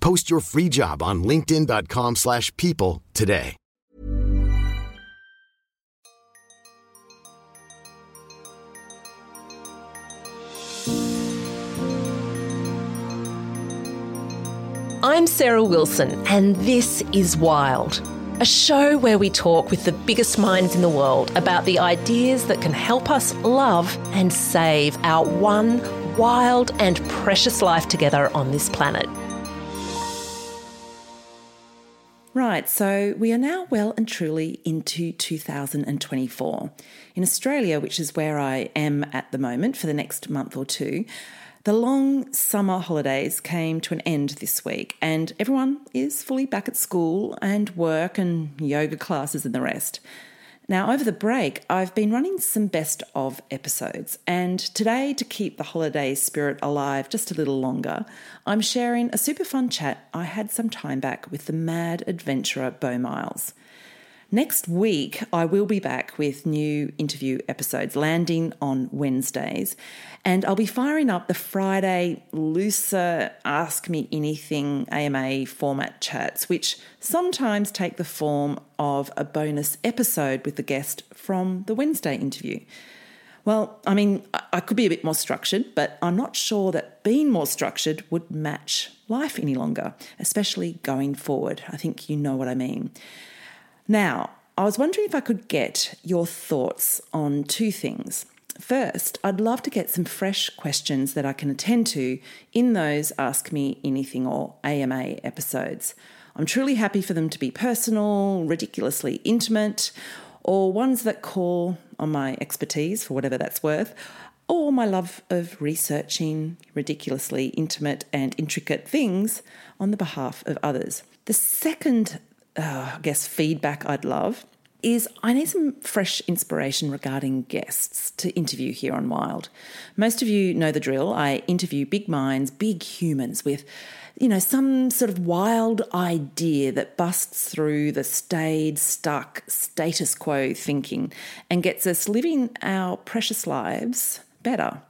Post your free job on linkedin.com/people slash people today. I'm Sarah Wilson, and this is Wild, a show where we talk with the biggest minds in the world about the ideas that can help us love and save our one wild and precious life together on this planet. Right, so we are now well and truly into 2024. In Australia, which is where I am at the moment for the next month or two, the long summer holidays came to an end this week, and everyone is fully back at school and work and yoga classes and the rest. Now, over the break, I've been running some best of episodes, and today, to keep the holiday spirit alive just a little longer, I'm sharing a super fun chat I had some time back with the mad adventurer Beau Miles. Next week, I will be back with new interview episodes landing on Wednesdays, and I'll be firing up the Friday looser Ask Me Anything AMA format chats, which sometimes take the form of a bonus episode with the guest from the Wednesday interview. Well, I mean, I could be a bit more structured, but I'm not sure that being more structured would match life any longer, especially going forward. I think you know what I mean. Now, I was wondering if I could get your thoughts on two things. First, I'd love to get some fresh questions that I can attend to in those Ask Me Anything or AMA episodes. I'm truly happy for them to be personal, ridiculously intimate, or ones that call on my expertise for whatever that's worth, or my love of researching ridiculously intimate and intricate things on the behalf of others. The second uh, I guess, feedback I'd love is I need some fresh inspiration regarding guests to interview here on Wild. Most of you know the drill. I interview big minds, big humans with, you know, some sort of wild idea that busts through the staid, stuck status quo thinking and gets us living our precious lives better.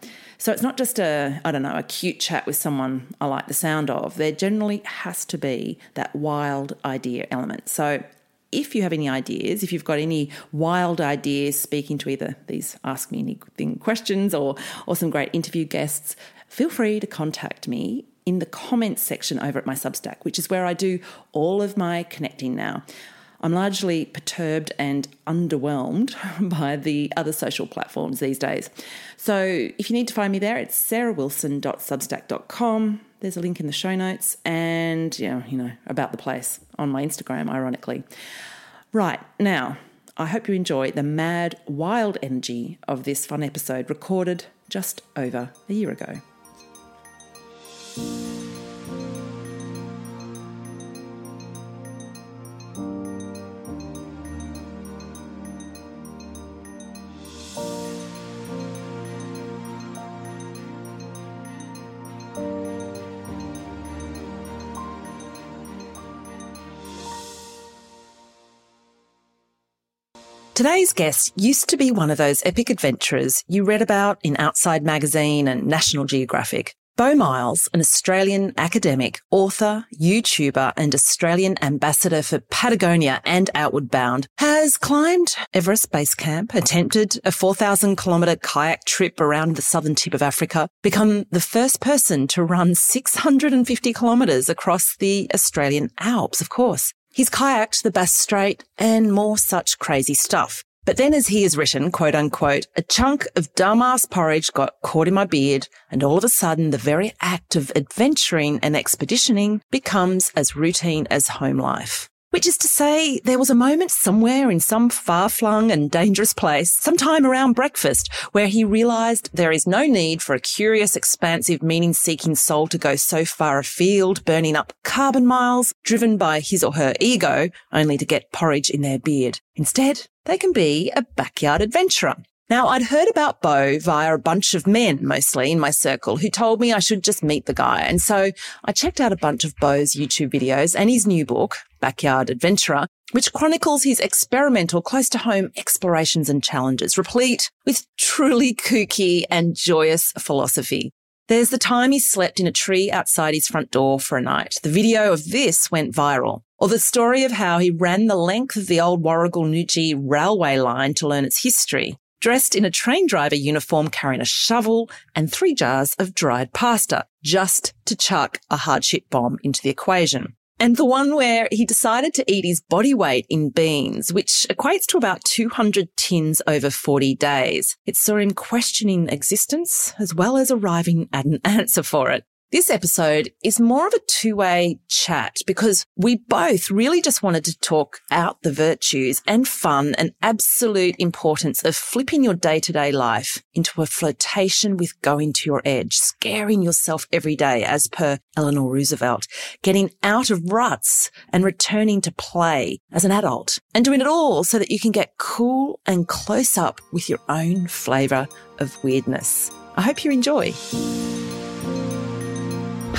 So it's not just a, I don't know, a cute chat with someone I like the sound of. There generally has to be that wild idea element. So if you have any ideas, if you've got any wild ideas speaking to either these Ask Me Anything questions or, or some great interview guests, feel free to contact me in the comments section over at my Substack, which is where I do all of my connecting now. I'm largely perturbed and underwhelmed by the other social platforms these days. So if you need to find me there, it's sarahwilson.substack.com. There's a link in the show notes and, know, you know, about the place on my Instagram, ironically. Right, now, I hope you enjoy the mad, wild energy of this fun episode recorded just over a year ago. Today's guest used to be one of those epic adventurers you read about in Outside Magazine and National Geographic. Beau Miles, an Australian academic, author, YouTuber, and Australian ambassador for Patagonia and Outward Bound, has climbed Everest Base Camp, attempted a 4,000 kilometre kayak trip around the southern tip of Africa, become the first person to run 650 kilometres across the Australian Alps, of course, He's kayaked the Bass Strait and more such crazy stuff. But then as he has written, quote unquote, a chunk of dumbass porridge got caught in my beard and all of a sudden the very act of adventuring and expeditioning becomes as routine as home life. Which is to say, there was a moment somewhere in some far flung and dangerous place, sometime around breakfast, where he realized there is no need for a curious, expansive, meaning seeking soul to go so far afield, burning up carbon miles, driven by his or her ego, only to get porridge in their beard. Instead, they can be a backyard adventurer. Now, I'd heard about Beau via a bunch of men, mostly in my circle, who told me I should just meet the guy. And so I checked out a bunch of Beau's YouTube videos and his new book, Backyard Adventurer, which chronicles his experimental, close to home explorations and challenges, replete with truly kooky and joyous philosophy. There's the time he slept in a tree outside his front door for a night. The video of this went viral. Or the story of how he ran the length of the old Warragul Noojee railway line to learn its history dressed in a train driver uniform carrying a shovel and three jars of dried pasta, just to chuck a hardship bomb into the equation. And the one where he decided to eat his body weight in beans, which equates to about 200 tins over 40 days. It saw him questioning existence as well as arriving at an answer for it. This episode is more of a two way chat because we both really just wanted to talk out the virtues and fun and absolute importance of flipping your day to day life into a flirtation with going to your edge, scaring yourself every day as per Eleanor Roosevelt, getting out of ruts and returning to play as an adult and doing it all so that you can get cool and close up with your own flavor of weirdness. I hope you enjoy.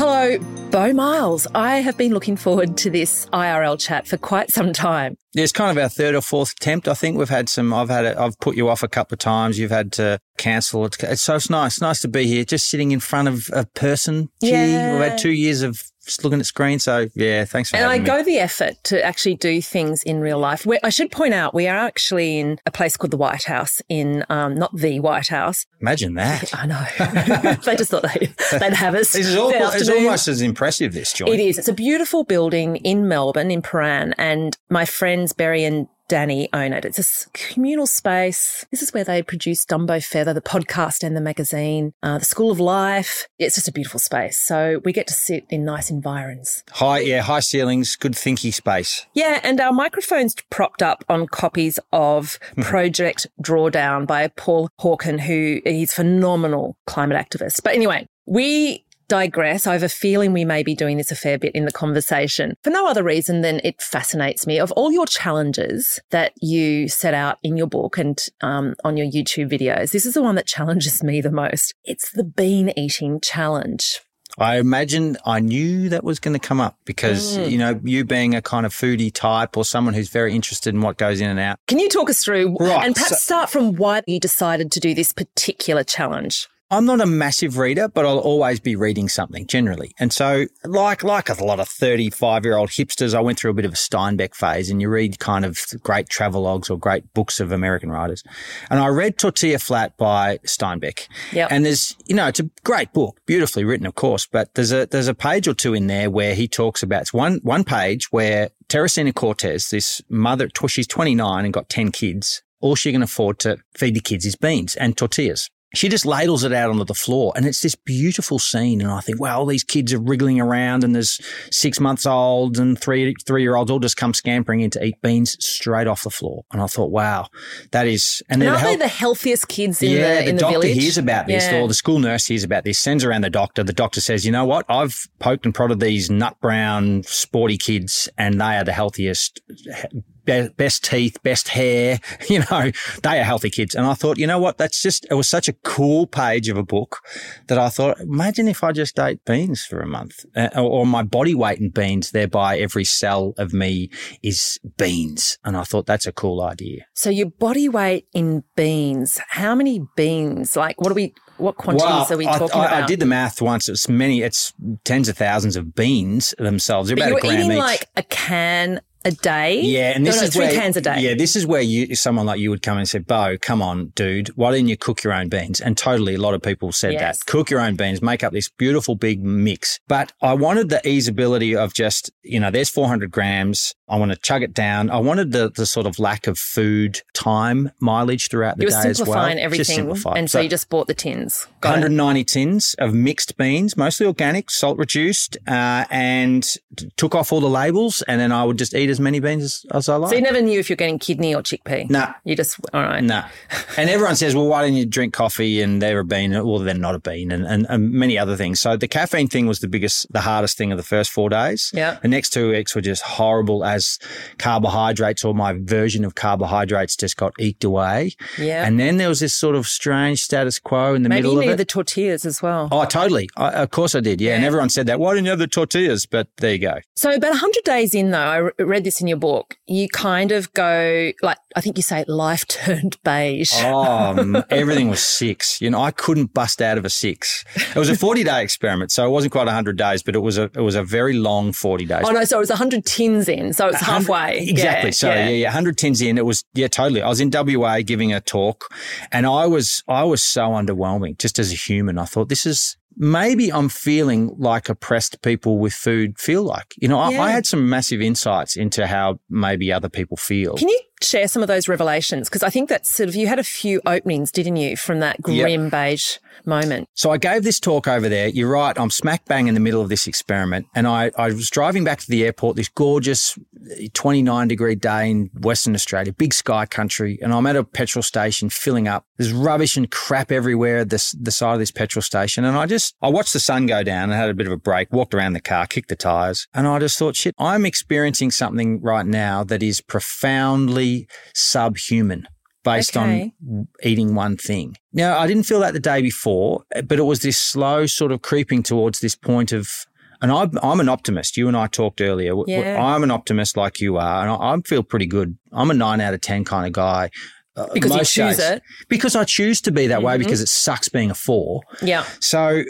Hello, Beau Miles. I have been looking forward to this IRL chat for quite some time. Yeah, it's kind of our third or fourth attempt. I think we've had some. I've had. I've put you off a couple of times. You've had to cancel. It's so it's nice. Nice to be here, just sitting in front of a person. Gee, Yeah. we've had two years of just looking at screen. So yeah, thanks for And I me. go the effort to actually do things in real life. we I should point out we are actually in a place called the White House in um, not the White House. Imagine that. I know. they just thought they'd, they'd have us. This is all, it's almost as impressive. This joint. It is. It's a beautiful building in Melbourne, in Prahran, and my friends Berry and Danny own it. It's a communal space. This is where they produce Dumbo Feather, the podcast and the magazine, uh, the School of Life. It's just a beautiful space. So we get to sit in nice environs. High, yeah, high ceilings, good thinky space. Yeah, and our microphones propped up on copies of Project Drawdown by Paul Hawken, who he's phenomenal climate activist. But anyway, we digress. I have a feeling we may be doing this a fair bit in the conversation for no other reason than it fascinates me. Of all your challenges that you set out in your book and um, on your YouTube videos, this is the one that challenges me the most. It's the bean eating challenge. I imagine I knew that was going to come up because, Mm. you know, you being a kind of foodie type or someone who's very interested in what goes in and out. Can you talk us through Right, and perhaps so- start from why you decided to do this particular challenge? I'm not a massive reader, but I'll always be reading something generally. And so, like like a lot of 35 year old hipsters, I went through a bit of a Steinbeck phase, and you read kind of great travelogues or great books of American writers. And I read Tortilla Flat by Steinbeck. Yep. And there's, you know, it's a great book, beautifully written, of course, but there's a there's a page or two in there where he talks about it's one one page where Teresina Cortez, this mother, she's 29 and got 10 kids. All she can afford to feed the kids is beans and tortillas. She just ladles it out onto the floor and it's this beautiful scene. And I think, wow, all these kids are wriggling around and there's six months olds and three, three year olds all just come scampering in to eat beans straight off the floor. And I thought, wow, that is, and and aren't help- they the healthiest kids in yeah, the in the, doctor village? hears about this, Yeah. or the school nurse hears about this, sends around the doctor. The doctor says, you know what? I've poked and prodded these nut brown, sporty kids, and they are the healthiest, be- best teeth, best hair. You know, they are healthy kids. And I thought, you know what? That's just, it was such a cool page of a book that I thought, imagine if I just ate beans for a month, uh, or, my body weight in beans, thereby every cell of me is beans. And I thought that's a cool idea. So your body weight in beans. How many beans? Like what are we? What quantities are we talking I, about? I did the math once. It's many. It's tens of thousands of beans themselves. They're But about you a gram eating each. like a can a day. yeah, and No, this no, is three where cans a day. Yeah, this is where you someone like you would come and say, "Beau, come on, dude, why didn't you cook your own beans?" And totally, a lot of people said Yes. that. Cook your own beans, make up this beautiful big mix. But I wanted the easeability of just, you know, there's 400 grams. I want to chug it down. I wanted the, the sort of lack of food time mileage throughout the You day as well. everything, and so, you just bought the tins. Got it. 190 tins of mixed beans, mostly organic, salt reduced, uh, and took off all the labels. And then I would just eat as many beans as, as I like. So you never knew if you're getting kidney or chickpea. Nah. You just all right. No. And everyone says, well, why don't you drink coffee and they're a bean? Well, they're not a bean and, and, and many other things. So the caffeine thing was the biggest, the hardest thing of the first four days. Yeah. The next two weeks were just horrible as carbohydrates or my version of carbohydrates just got eked away. Yeah. And then there was this sort of strange status quo in the Maybe middle of it. the tortillas as well. Oh, totally. I, of course I did. Yeah. And everyone said that. Why didn't you have the tortillas? But there you go. So about 100 days in, though, I read this in your book, you kind of go, like, I think you say life turned beige. Oh, everything was six. You know, I couldn't bust out of a six. It was a 40 day experiment. So it wasn't quite 100 days, but it was a, it was a very long 40 days. Oh, no, so it was 100 tins in, so it's halfway. Exactly. Yeah, Sorry. Yeah. yeah. 100 tins in. It was, yeah, totally. I was in WA giving a talk and I was, I was so underwhelming just as a human. I thought this is, maybe I'm feeling like oppressed people with food feel like. You know, I, I had some massive insights into how maybe other people feel. Can you share some of those revelations? Because I think that's sort of, you had a few openings, didn't you, from that Yep. grim beige moment? So I gave this talk over there. You're right. I'm smack bang in the middle of this experiment. And I, I was driving back to the airport, this gorgeous eh, 29 degree day in Western Australia, big sky country. And I'm at a petrol station filling up. There's rubbish and crap everywhere at this, the side of this petrol station. And I just, I watched the sun go down and had a bit of a break, walked around the car, kicked the tires. And I just thought, shit, I'm experiencing something right now that is profoundly subhuman based Okay. on eating one thing. Now, I didn't feel that the day before, but it was this slow sort of creeping towards this point of, and I'm, I'm an optimist. You and I talked earlier. Yeah. I'm an optimist like you are, and I, I feel pretty good. I'm a nine out of 10 kind of guy. uh, Because you choose days. it. Because I choose to be that way Mhm. because it sucks being a four. Yeah. So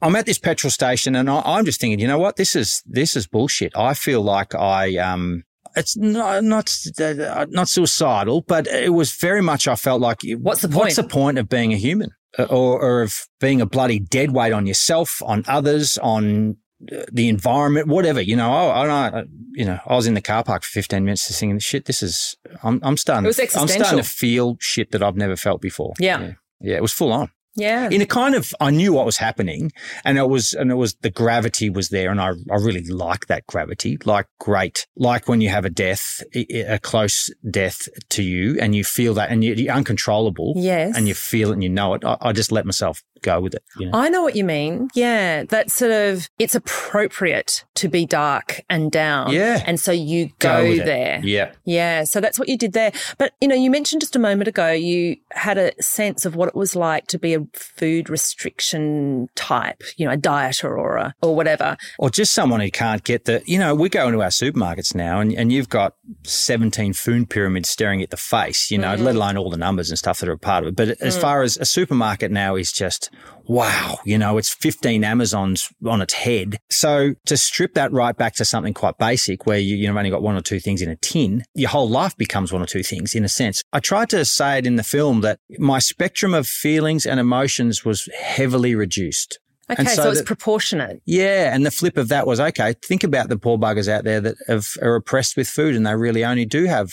I'm at this petrol station and I, I'm just thinking, you know what? This is, this is bullshit. I feel like I, um, it's not not uh, not suicidal, but it was very much. I felt like, What's the point? What's the point? of being a human, Uh, or, or of being a bloody dead weight on yourself, on others, on uh, the environment, whatever. You know, I, I don't. You know, I was in the car park for 15 minutes to singing. Shit, this is. I'm, I'm starting. It was I'm starting to feel shit that I've never felt before. Yeah. yeah, Yeah, it was full on Yeah. in a kind of I knew what was happening and it was and it was the gravity was there and I, I really like that gravity like great like when you have a death a close death to you and you feel that and you, you're uncontrollable Yes. and you feel it and you know it I, I just let myself go with it you know I know what you mean. Yeah. That sort of, it's appropriate to be dark and down. Yeah. And so you go, it. there. yeah Yeah, so that's what you did there. But you know, you mentioned just a moment ago you had a sense of what it was like to be a food restriction type, you know, a dieter or a or whatever. or just someone who can't get the you know we go into our supermarkets now and, and you've got 17 food pyramids staring at the face you know mm. let alone all the numbers and stuff that are a part of it but as mm. far as a supermarket now is just wow you know it's 15 amazons on its head. So to strip that right back to something quite basic where you, you've only got one or two things in a tin your whole life becomes one or two things in a sense. I tried to say it in the film that my spectrum of feelings and emotions was heavily reduced Okay, so, so it's that- proportionate. yeah, and the flip of that was okay. Think about the poor buggers out there that have, are oppressed with food, and they really only do have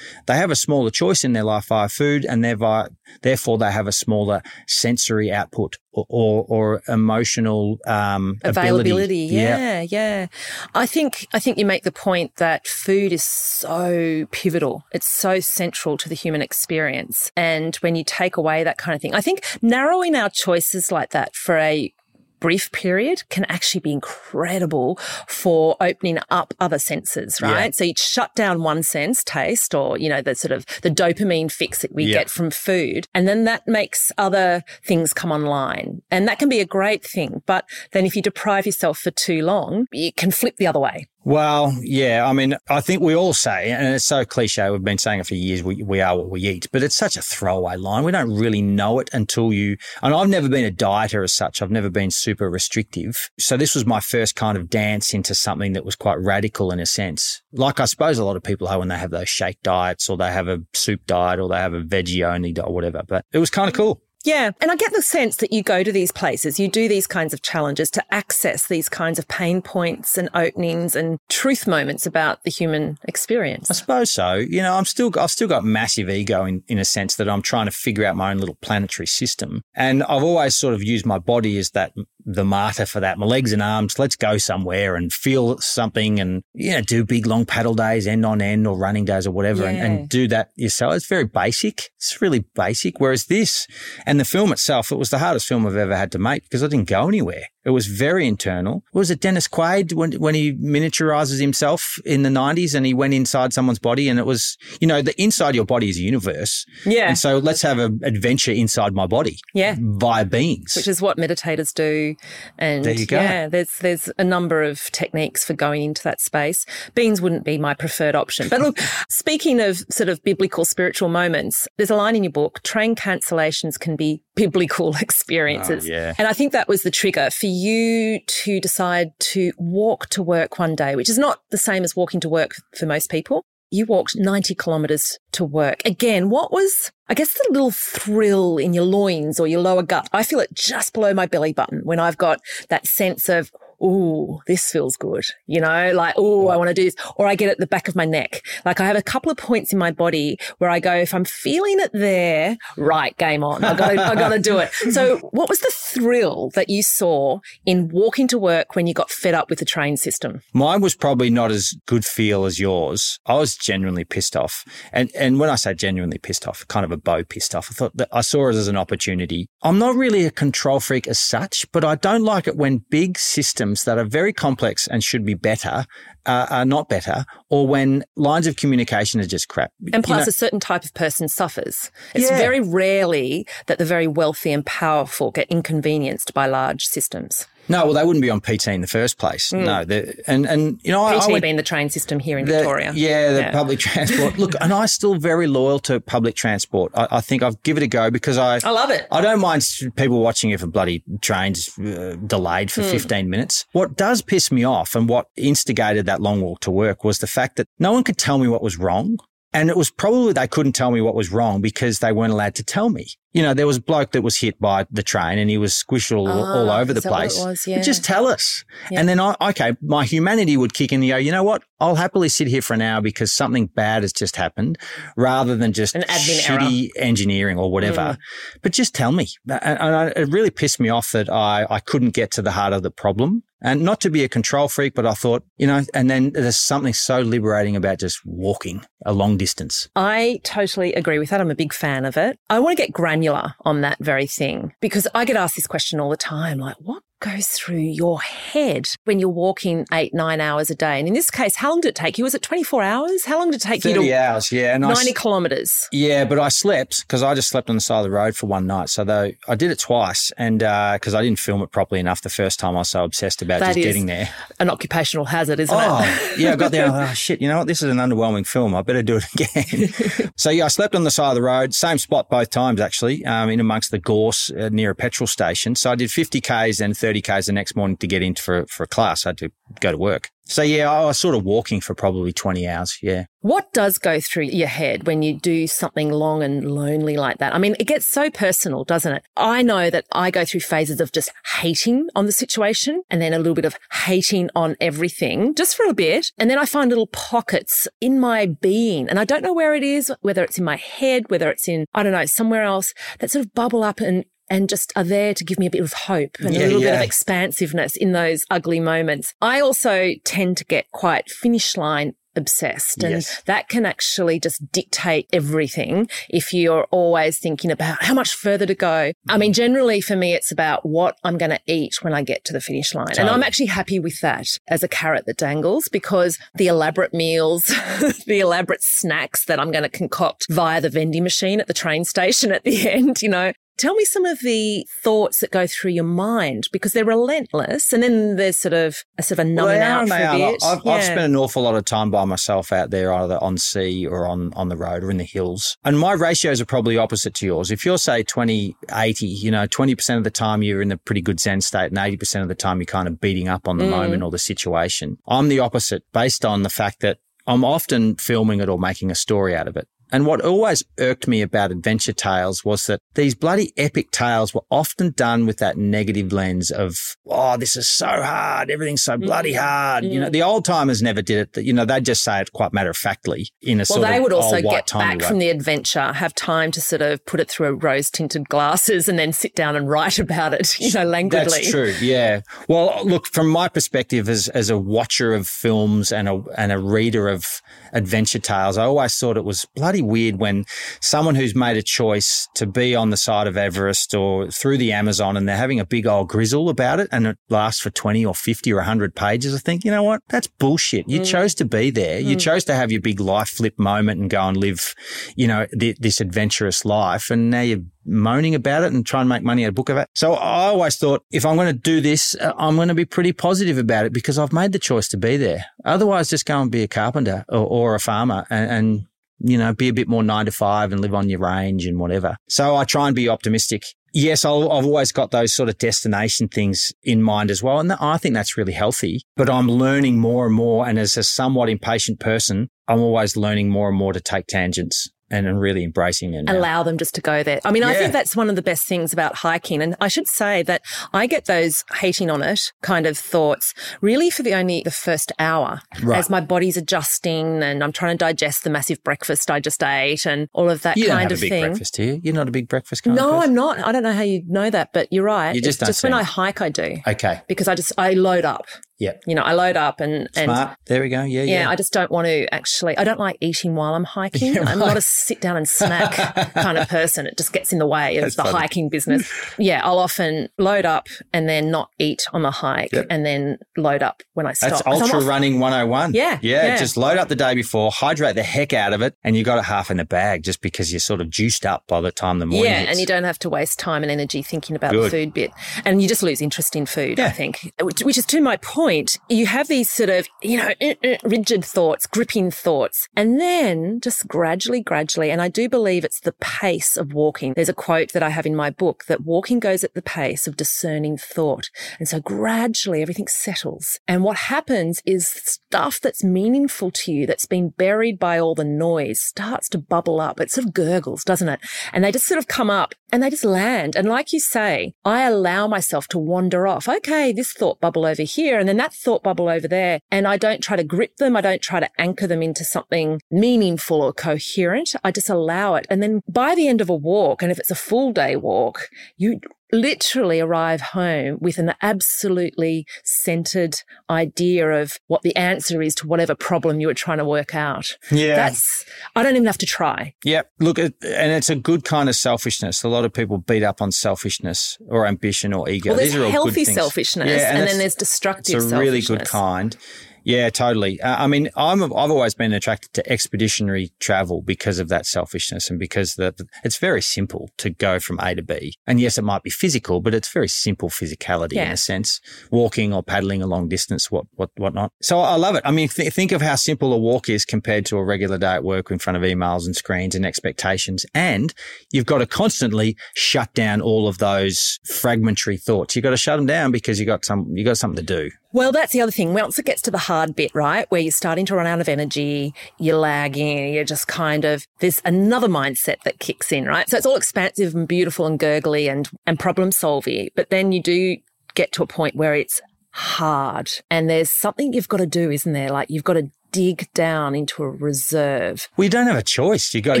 they have a smaller choice in their life via food, and thereby therefore they have a smaller sensory output or or, or emotional um, Availability. ability. Yeah, yeah. I think I think you make the point that food is so pivotal. It's so central to the human experience. And when you take away that kind of thing, I think narrowing our choices like that for a brief period can actually be incredible for opening up other senses, right? Yeah. So you shut down one sense, taste, or, you know, the sort of the dopamine fix that we Yeah. get from food. And then that makes other things come online. And that can be a great thing. But then if you deprive yourself for too long, it can flip the other way. Well, yeah. I mean, I think we all say, and it's so cliche, we've been saying it for years, we, we are what we eat, but it's such a throwaway line. We don't really know it until you, and I've never been a dieter as such. I've never been super restrictive. So this was my first kind of dance into something that was quite radical in a sense. Like I suppose a lot of people have when they have those shake diets or they have a soup diet or they have a veggie only diet or whatever, but it was kind of cool. Yeah. And I get the sense that you go to these places, you do these kinds of challenges to access these kinds of pain points and openings and truth moments about the human experience. I suppose so. You know, I'm still, I've still got massive ego in, in a sense that I'm trying to figure out my own little planetary system. And I've always sort of used my body as that, the martyr for that. My legs and arms, let's go somewhere and feel something and, you know, do big long paddle days, end on end or running days or whatever Yeah. and, and do that yourself. It's very basic. It's really basic. Whereas this and the film itself, it was the hardest film I've ever had to make because I didn't go anywhere. It was very internal. Was it Dennis Quaid when, when he miniaturizes himself in the 90s and he went inside someone's body and it was, you know, the inside your body is a universe. Yeah. And so let's have an adventure inside my body. Yeah. Via beings. which is what meditators do. And There you go. yeah, there's there's a number of techniques for going into that space. Beans wouldn't be my preferred option. But look, speaking of sort of biblical spiritual moments, there's a line in your book, train cancellations can be biblical experiences. Oh, yeah. And I think that was the trigger for you to decide to walk to work one day, which is not the same as walking to work for most people. You walked 90 kilometers to work. Again, what was, I guess, the little thrill in your loins or your lower gut? I feel it just below my belly button when I've got that sense of, ooh, this feels good. You know, like, oh, I want to do this. Or I get it at the back of my neck. Like I have a couple of points in my body where I go, if I'm feeling it there, right, game on. I gotta, I gotta do it. So what was the thrill that you saw in walking to work when you got fed up with the train system? Mine was probably not as good feel as yours. I was genuinely pissed off. And and when I say genuinely pissed off, kind of a Beau pissed off, I thought that I saw it as an opportunity. I'm not really a control freak as such, but I don't like it when big systems that are very complex and should be better uh, are not better, or when lines of communication are just crap. And You plus, know- a certain type of person suffers. It's Yeah. very rarely that the very wealthy and powerful get inconvenienced by large systems. No, well, they wouldn't be on PT in the first place. No, and and you know, I, I PT went, being the train system here in The- Victoria. Yeah, the Yeah. public transport. Look, and I'm still very loyal to public transport. I, I think I've give it a go because I I love it. I don't mind people watching if a bloody train's uh, delayed for 15 minutes. What does piss me off and what instigated that long walk to work was the fact that no one could tell me what was wrong. And it was probably they couldn't tell me what was wrong because they weren't allowed to tell me. You know, there was a bloke that was hit by the train and he was squished all, all Ah, over the is that what it place. was? Yeah. just tell us. And then I, okay, my humanity would kick in and go, you know what? I'll happily sit here for an hour because something bad has just happened rather than just An admin error. engineering or whatever. But just tell me. And, and I, it really pissed me off that I, I couldn't get to the heart of the problem. And not to be a control freak, but I thought, you know, and then there's something so liberating about just walking a long distance. I totally agree with that. I'm a big fan of it. I want to get granular on that very thing. Because I get asked this question all the time like, what goes through your head when you're walking eight, nine hours a day? And in this case, how long did it take you? Was it 24 hours? How long did it take you 30 to hours, yeah. And I, kilometers? yeah, but I slept because I just slept on the side of the road for one night. So though I did it twice and because I didn't film it properly enough the first time, I was so obsessed about That just getting there. An occupational hazard, isn't it? Oh, yeah, I got there. Oh, shit. You know what? This is an underwhelming film. I better do it again. so, yeah, I slept on the side of the road, same spot both times, actually, um, in amongst the gorse uh, near a petrol station. So I did 50 Ks and 30 Ks the next morning to get into for, for a class. I had to go to work. So, yeah, I was sort of walking for probably 20 hours. Yeah. What does go through your head when you do something long and lonely like that? I mean, it gets so personal, doesn't it? I know that I go through phases of just hating on the situation and then a little bit of hating on everything just for a bit. And then I find little pockets in my being and I don't know where it is, whether it's in my head, whether it's in, I don't know, somewhere else that sort of bubble up and and just are there to give me a bit of hope and Yeah, a little bit of expansiveness in those ugly moments. I also tend to get quite finish line obsessed and Yes. that can actually just dictate everything if you're always thinking about how much further to go. I mean, generally for me, it's about what I'm going to eat when I get to the finish line. And I'm actually happy with that as a carrot that dangles because the elaborate meals, the elaborate snacks that I'm going to concoct via the vending machine at the train station at the end, you know, Tell me some of the thoughts that go through your mind because they're relentless, and then there's sort of a sort of a numbing Well, out for a bit. I've, I've spent an awful lot of time by myself out there, either on sea or on, on the road or in the hills. And my ratios are probably opposite to yours. If you're, say, 20, 80, you know, 20% of the time you're in a pretty good Zen state and 80% of the time you're kind of beating up on the Mm. moment or the situation. I'm the opposite based on the fact that I'm often filming it or making a story out of it. And what always irked me about adventure tales was that these bloody epic tales were often done with that negative lens of, oh, this is so hard. Everything's so bloody Mm. hard. You know, the old timers never did it. You know, they'd just say it quite matter of factly in a sort of thing. Well, they would also get back from the adventure, have time to sort of put it through rose tinted glasses and then sit down and write about it, you know, languidly. That's true. Yeah. Well, look, from my perspective as as a watcher of films and a and a reader of adventure tales, I always thought it was bloody weird when someone who's made a choice to be on the side of Everest or through the Amazon and they're having a big old grizzle about it and it lasts for 20 or 50 or 100 pages. I think, you know what? That's bullshit. You chose to be there. You chose to have your big life flip moment and go and live, you know, th- this adventurous life. And now you're moaning about it and try and make money out of a book of it. So I always thought if I'm going to do this, uh, I'm going to be pretty positive about it because I've made the choice to be there. Otherwise, just go and be a carpenter or, or a farmer and, and you know, be a bit more nine to five and live on your range and whatever. So I try and be optimistic. Yes, I'll, I've always got those sort of destination things in mind as well. And I think that's really healthy, but I'm learning more and more. And as a somewhat impatient person, I'm always learning more and more to take tangents and really embracing them. now. allow them just to go there. I mean, I think that's one of the best things about hiking. And I should say that I get those hating on it kind of thoughts really for the only the first hour Right. as my body's adjusting and I'm trying to digest the massive breakfast I just ate and all of that you kind have of a big thing. breakfast here. You're not a big breakfast kind No? I'm not. I don't know how you know that, but you're right. You just it's don't just when I hike, I do. Okay. Because I just, I load up. Yep. You know, I load up and, and Smart. There we go. Yeah. yeah, Yeah. I just don't want to actually. I don't like eating while I'm hiking. Yeah, I'm not right. a sit down and snack kind of person. It just gets in the way of That's the funny. hiking business. Yeah, I'll often load up and then not eat on the hike Yep. and then load up when I stop. That's ultra running 101. Yeah, yeah. yeah. Just load up the day before, hydrate the heck out of it, and you got it half in the bag just because you're sort of juiced up by the time the morning Yeah, hits. and you don't have to waste time and energy thinking about Good. the food bit. And you just lose interest in food, I think. Which, which is to my point. You have these sort of, you know, uh, uh, rigid thoughts, gripping thoughts. And then just gradually, gradually, and I do believe it's the pace of walking. There's a quote that I have in my book that walking goes at the pace of discerning thought. And so gradually everything settles. And what happens is stuff that's meaningful to you, that's been buried by all the noise, starts to bubble up. It sort of gurgles, doesn't it? And they just sort of come up and they just land. And like you say, I allow myself to wander off. Okay, this thought bubble over here and then that thought bubble over there. And I don't try to grip them. I don't try to anchor them into something meaningful or coherent. I just allow it. And then by the end of a walk, and if it's a full day walk, you literally arrive home with an absolutely centered idea of what the answer is to whatever problem you were trying to work out. yeah. That's, I don't even have to try. Yeah, look, and it's a good kind of selfishness. A lot of people beat up on selfishness or ambition or ego. Well, there's These are all healthy good selfishness Yeah, and, that's- then there's destructive it's a really good kind. Yeah, totally. Uh, I mean, I'm I've always been attracted to expeditionary travel because of that selfishness and because the, it's very simple to go from A to B. And yes, it might be physical, but it's very simple physicality in a sense, walking or paddling a long distance, what what whatnot. So I love it. I mean, th- think of how simple a walk is compared to a regular day at work in front of emails and screens and expectations, and you've got to constantly shut down all of those fragmentary thoughts. You've got to shut them down because you got some you got something to do. Well, that's the other thing. Once it gets to the hard bit, right, where you're starting to run out of energy, you're lagging, you're just kind of, there's another mindset that kicks in, right? So it's all expansive and beautiful and gurgly and, and problem solving. But then you do get to a point where it's hard and there's something you've got to do, isn't there? Like you've got to dig down into a reserve. Well, you don't have a choice. You got to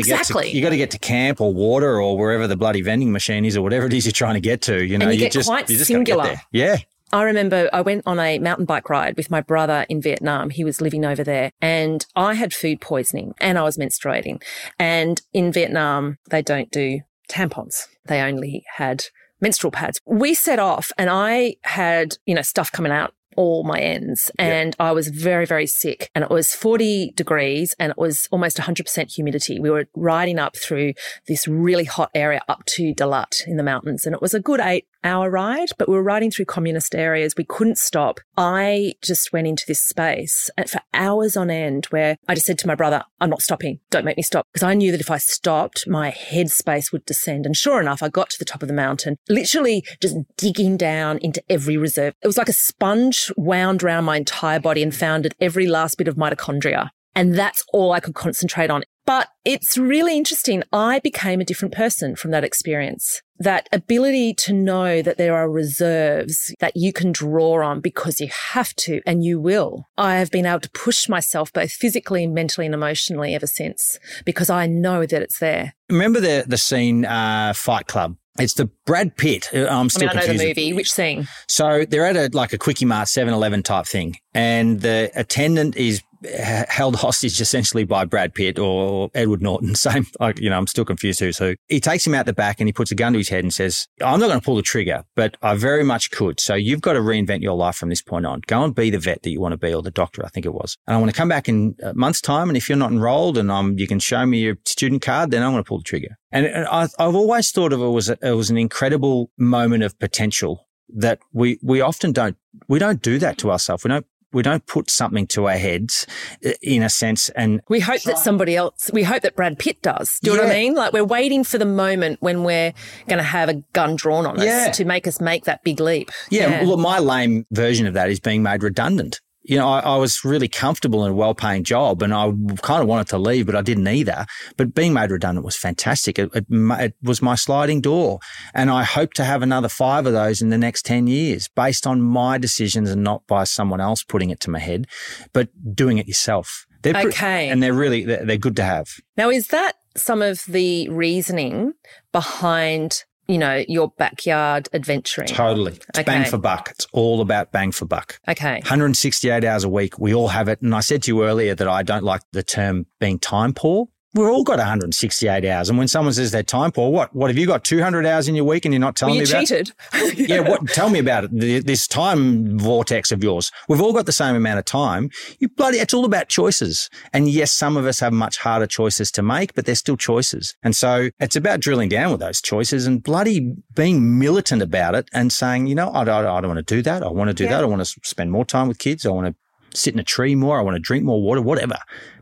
Exactly. get to you got to get to camp or water or wherever the bloody vending machine is or whatever it is you're trying to get to. You know, you get just quite you just singular. there. Yeah, I remember I went on a mountain bike ride with my brother in Vietnam. He was living over there and I had food poisoning and I was menstruating. And in Vietnam, they don't do tampons. They only had menstrual pads. We set off and I had, you know, stuff coming out all my ends and I was very, very sick and it was 40 degrees and it was almost 100% humidity. We were riding up through this really hot area up to Dalat in the mountains and it was a good eight hour ride, but we were riding through communist areas. We couldn't stop. I just went into this space for hours on end where I just said to my brother, I'm not stopping. Don't make me stop. Because I knew that if I stopped, my headspace would descend. And sure enough, I got to the top of the mountain, literally just digging down into every reserve. It was like a sponge wound around my entire body and found at every last bit of mitochondria. And that's all I could concentrate on. But it's really interesting. I became a different person from that experience. That ability to know that there are reserves that you can draw on because you have to and you will. I have been able to push myself both physically, mentally, and emotionally ever since because I know that it's there. Remember the the scene uh, Fight Club it's the Brad Pitt. Uh, I'm still I, mean, I know the movie. Which scene? So they're at a like a quickie mart 7-Eleven type thing, and the attendant is held hostage essentially by Brad Pitt or Edward Norton. Same, like, you know, I'm still confused who's who. He takes him out the back and he puts a gun to his head and says, I'm not going to pull the trigger, but I very much could. So you've got to reinvent your life from this point on. Go and be the vet that you want to be or the doctor, I think it was. And I want to come back in a month's time. And if you're not enrolled and um, you can show me your student card, then I'm going to pull the trigger. And, and I, I've always thought of it was, a, it was an incredible moment of potential that we, we often don't, we don't do that to ourselves. We don't we don't put something to our heads uh, in a sense and we hope that somebody else we hope that Brad Pitt does. Do you yeah. know what I mean? Like we're waiting for the moment when we're going to have a gun drawn on us to make us make that big leap. Yeah, yeah. well my lame version of that is being made redundant you know, I, I, was really comfortable in a well paying job and I kind of wanted to leave, but I didn't either. But being made redundant was fantastic. It, it, it, was my sliding door. And I hope to have another five of those in the next 10 years based on my decisions and not by someone else putting it to my head, but doing it yourself. They're okay. and they're really, they're, they're good to have. Now, is that some of the reasoning behind you know, your backyard adventuring. Totally. It's okay. bang for buck. It's all about bang for buck. Okay. 168 hours a week. We all have it. And I said to you earlier that I don't like the term being time poor we've all got 168 hours. And when someone says they're time poor, what? What have you got? 200 hours in your week and you're not telling well, you me about cheated. it? yeah. What? Tell me about it. This time vortex of yours. We've all got the same amount of time. You bloody, it's all about choices. And yes, some of us have much harder choices to make, but they're still choices. And so it's about drilling down with those choices and bloody being militant about it and saying, you know, I, I, I don't want to do that. I want to do yeah. that. I want to spend more time with kids. I want to sit in a tree more. I want to drink more water, whatever.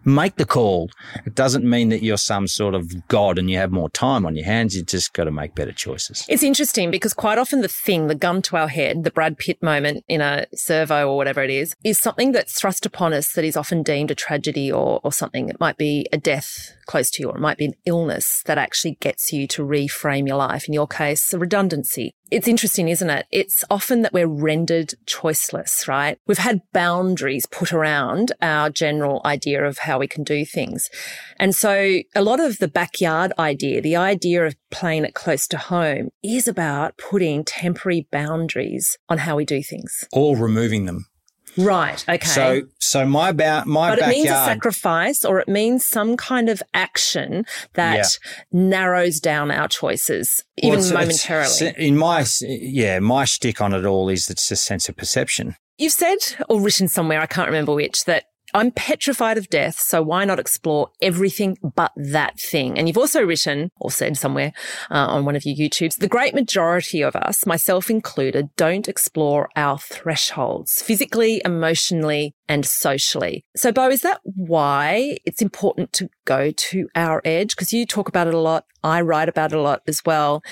Make the call. It doesn't mean that you're some sort of God and you have more time on your hands. You just got to make better choices. It's interesting because quite often the thing, the gum to our head, the Brad Pitt moment in a servo or whatever it is, is something that's thrust upon us that is often deemed a tragedy or, or something. It might be a death close to you, or it might be an illness that actually gets you to reframe your life. In your case, a redundancy. It's interesting, isn't it? It's often that we're rendered choiceless, right? We've had boundaries put around our general idea of how we can do things. And so a lot of the backyard idea, the idea of playing it close to home is about putting temporary boundaries on how we do things. Or removing them. Right. Okay. So, so my ba- my but backyard, it means a sacrifice, or it means some kind of action that yeah. narrows down our choices, well, even it's, momentarily. It's, in my yeah, my stick on it all is it's a sense of perception. You've said or written somewhere, I can't remember which, that I'm petrified of death, so why not explore everything but that thing? And you've also written or said somewhere uh, on one of your YouTubes, the great majority of us, myself included, don't explore our thresholds physically, emotionally, and socially. So, Beau, is that why it's important to go to our edge? Because you talk about it a lot. I write about it a lot as well.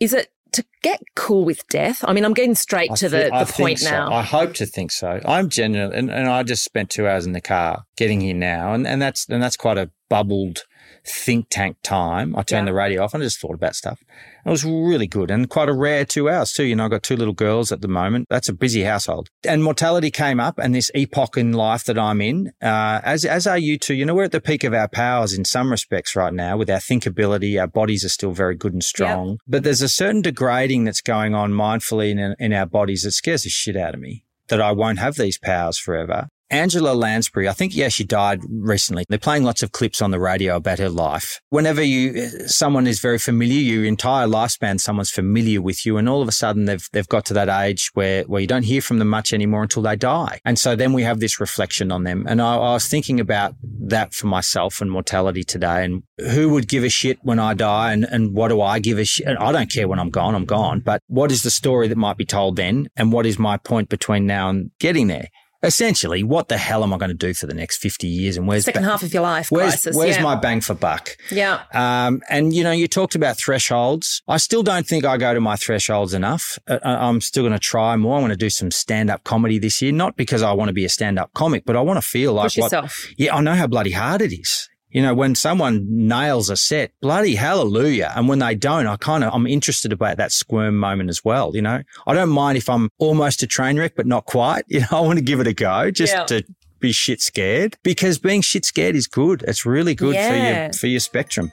Is it to get cool with death? I mean, I'm getting straight I to th- the, the point so. now. I hope to think so. I'm genuine, and, and I just spent two hours in the car getting here now, and, and that's and that's quite a bubbled think tank time. I turned yeah. the radio off and I just thought about stuff. It was really good and quite a rare two hours too. You know, I've got two little girls at the moment. That's a busy household. And mortality came up and this epoch in life that I'm in, uh, as, as are you two, you know, we're at the peak of our powers in some respects right now with our thinkability. Our bodies are still very good and strong, yep. but there's a certain degrading that's going on mindfully in, in our bodies that scares the shit out of me that I won't have these powers forever. Angela Lansbury, I think, yeah, she died recently. They're playing lots of clips on the radio about her life. Whenever you, someone is very familiar, your entire lifespan, someone's familiar with you. And all of a sudden they've, they've got to that age where, where you don't hear from them much anymore until they die. And so then we have this reflection on them. And I, I was thinking about that for myself and mortality today and who would give a shit when I die and, and what do I give a shit? I don't care when I'm gone, I'm gone. But what is the story that might be told then? And what is my point between now and getting there? Essentially, what the hell am I going to do for the next 50 years? And where's second ba- half of your life where's, crisis? Where's yeah. my bang for buck? Yeah. Um, and you know, you talked about thresholds. I still don't think I go to my thresholds enough. Uh, uh I'm still going to try more. I want to do some stand up comedy this year, not because I want to be a stand up comic, but I want to feel like Push what, yourself. yeah, I know how bloody hard it is You know, when someone nails a set, bloody hallelujah. And when they don't, I kind of, I'm interested about that squirm moment as well. You know, I don't mind if I'm almost a train wreck, but not quite. You know, I want to give it a go just Yeah. to be shit scared because being shit scared is good. It's really good for your, for your spectrum.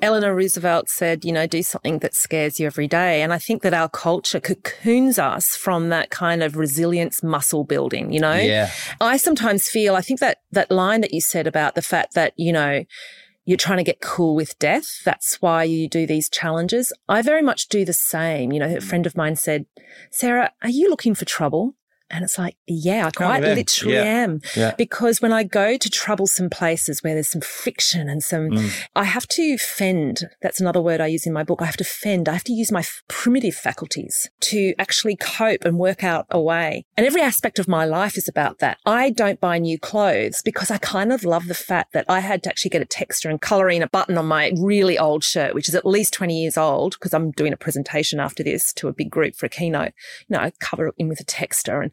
Eleanor Roosevelt said, you know, do something that scares you every day. And I think that our culture cocoons us from that kind of resilience muscle building, you know? Yeah. I sometimes feel, I think that that line that you said about the fact that, you know, you're trying to get cool with death. That's why you do these challenges. I very much do the same. You know, a friend of mine said, Sarah, are you looking for trouble? And it's like, yeah, I quite am. literally Yeah. am. Yeah. Because when I go to troublesome places where there's some friction and some, Mm. I have to fend. That's another word I use in my book. I have to fend. I have to use my f- primitive faculties to actually cope and work out a way. And every aspect of my life is about that. I don't buy new clothes because I kind of love the fact that I had to actually get a texture and color in a button on my really old shirt, which is at least 20 years old because I'm doing a presentation after this to a big group for a keynote. You know, I cover it in with a texture and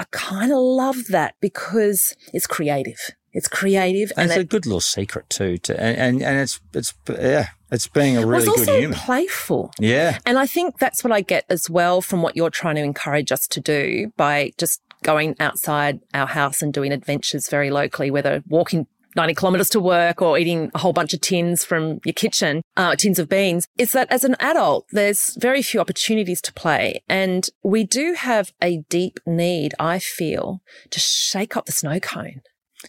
I kind of love that because it's creative. It's creative And and, it's a good little secret too, to, and, and and it's it's yeah, it's being a well, really it's good also human. playful. Yeah, And I think that's what I get as well from what you're trying to encourage us to do by just going outside our house and doing adventures very locally, whether walking 90 kilometers to work or eating a whole bunch of tins from your kitchen, uh, tins of beans, is that as an adult, there's very few opportunities to play. And we do have a deep need, I feel, to shake up the snow cone.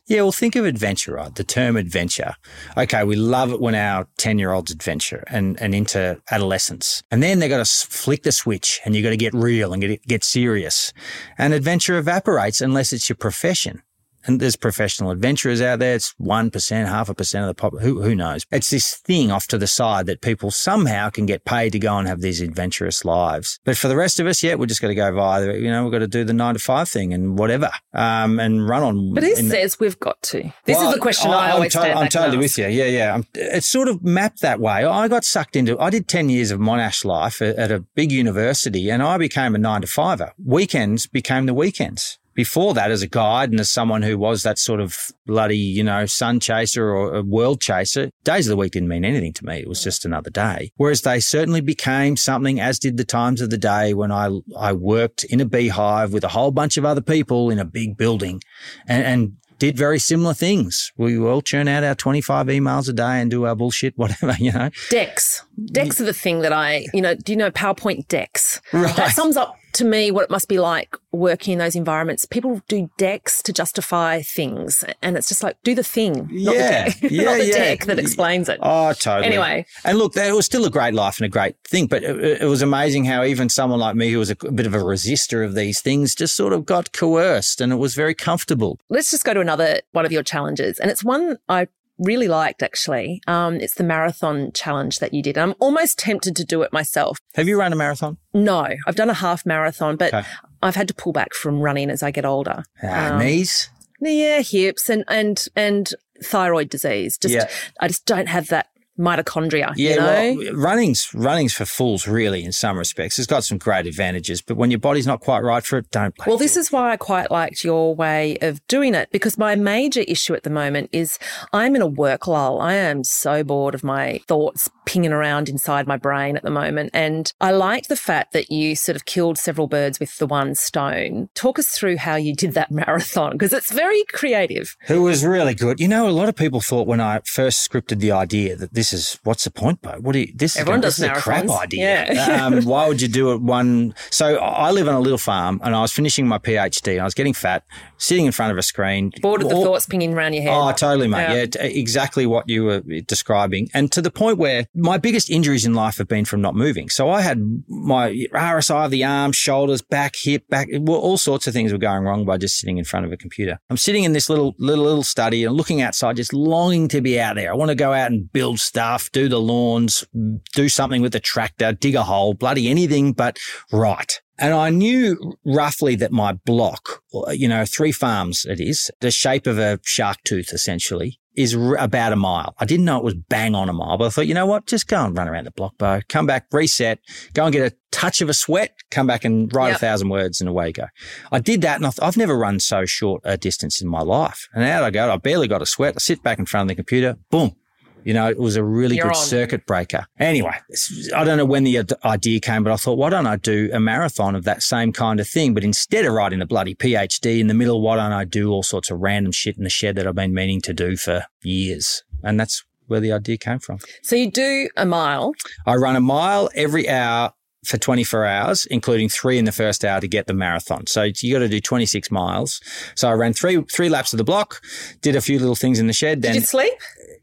yeah. Well, think of adventure, right? The term adventure. Okay, we love it when our ten year olds adventure and and into adolescence, and then they've got to flick the switch, and you've got to get real and get get serious, and adventure evaporates unless it's your profession. And there's professional adventurers out there. It's 1%, half a percent of the pop. Who, who knows? It's this thing off to the side that people somehow can get paid to go and have these adventurous lives. But for the rest of us, yeah, we're just going to go via, the, you know, we've got to do the nine to five thing and whatever, um, and run on. But who in the- says we've got to? This well, is the question I, I'm always to- stand I'm totally with you. Yeah, yeah. I'm, it's sort of mapped that way. I got sucked into. I did ten years of Monash life at, at a big university, and I became a nine to fiver. Weekends became the weekends. Before that, as a guide and as someone who was that sort of bloody, you know, sun chaser or a world chaser, days of the week didn't mean anything to me. It was just another day. Whereas they certainly became something, as did the times of the day when I I worked in a beehive with a whole bunch of other people in a big building, and, and did very similar things. We all churn out our 25 emails a day and do our bullshit, whatever, you know. Decks. Decks are the thing that I, you know, do you know PowerPoint decks? Right. That sums up to me what it must be like working in those environments. People do decks to justify things. And it's just like, do the thing, not the deck, Yeah, not the yeah. deck that explains it. Oh, totally. Anyway. And look, that was still a great life and a great thing, but it, it was amazing how even someone like me who was a, bit of a resistor of these things just sort of got coerced and it was very comfortable. Let's just go to another one of your challenges. And it's one I really liked actually. Um, it's the marathon challenge that you did. I'm almost tempted to do it myself. Have you run a marathon? No, I've done a half marathon, but Okay. I've had to pull back from running as I get older. Ah, Um, knees? Yeah, hips and and and thyroid disease. Just Yeah. I just don't have that mitochondria. Yeah, you know? well, running's running's for fools, really. In some respects, it's got some great advantages, but when your body's not quite right for it, don't. Well, this is why I quite liked your way of doing it because my major issue at the moment is I'm in a work lull. I am so bored of my thoughts pinging around inside my brain at the moment. And I liked the fact that you sort of killed several birds with the one stone. Talk us through how you did that marathon because it's very creative. It was really good. You know, a lot of people thought when I first scripted the idea that this is what's the point, Beau? What do you? This Everyone is, does this is a crap idea. Yeah. um, why would you do it one? So I live on a little farm, and I was finishing my PhD. And I was getting fat, sitting in front of a screen, Bored of the all- thoughts pinging around your head. Oh, totally, mate. Yeah. Yeah, t- exactly what you were describing. And to the point where my biggest injuries in life have been from not moving. So I had my RSI of the arms, shoulders, back, hip, back, well, all sorts of things were going wrong by just sitting in front of a computer. I'm sitting in this little, little, little study and looking outside, just longing to be out there. I want to go out and build stuff, do the lawns, do something with the tractor, dig a hole, bloody anything but right. And I knew roughly that my block, you know, three farms it is, the shape of a shark tooth essentially, is r- about a mile. I didn't know it was bang on a mile, but I thought, you know what? Just go and run around the block, Beau. Come back, reset, go and get a touch of a sweat, come back and write Yep. a thousand words and away you go. I did that and I I've never run so short a distance in my life. And out I go. I barely got a sweat. I sit back in front of the computer, boom. You know, it was a really You're good on. circuit breaker. Anyway, I don't know when the idea came, but I thought, why don't I do a marathon of that same kind of thing? But instead of writing a bloody PhD in the middle, why don't I do all sorts of random shit in the shed that I've been meaning to do for years? And that's where the idea came from. So you do a mile. I run a mile every hour for 24 hours, including three in the first hour to get the marathon. So you got to do 26 miles. So I ran three, three laps of the block, did a few little things in the shed. Did Then you sleep?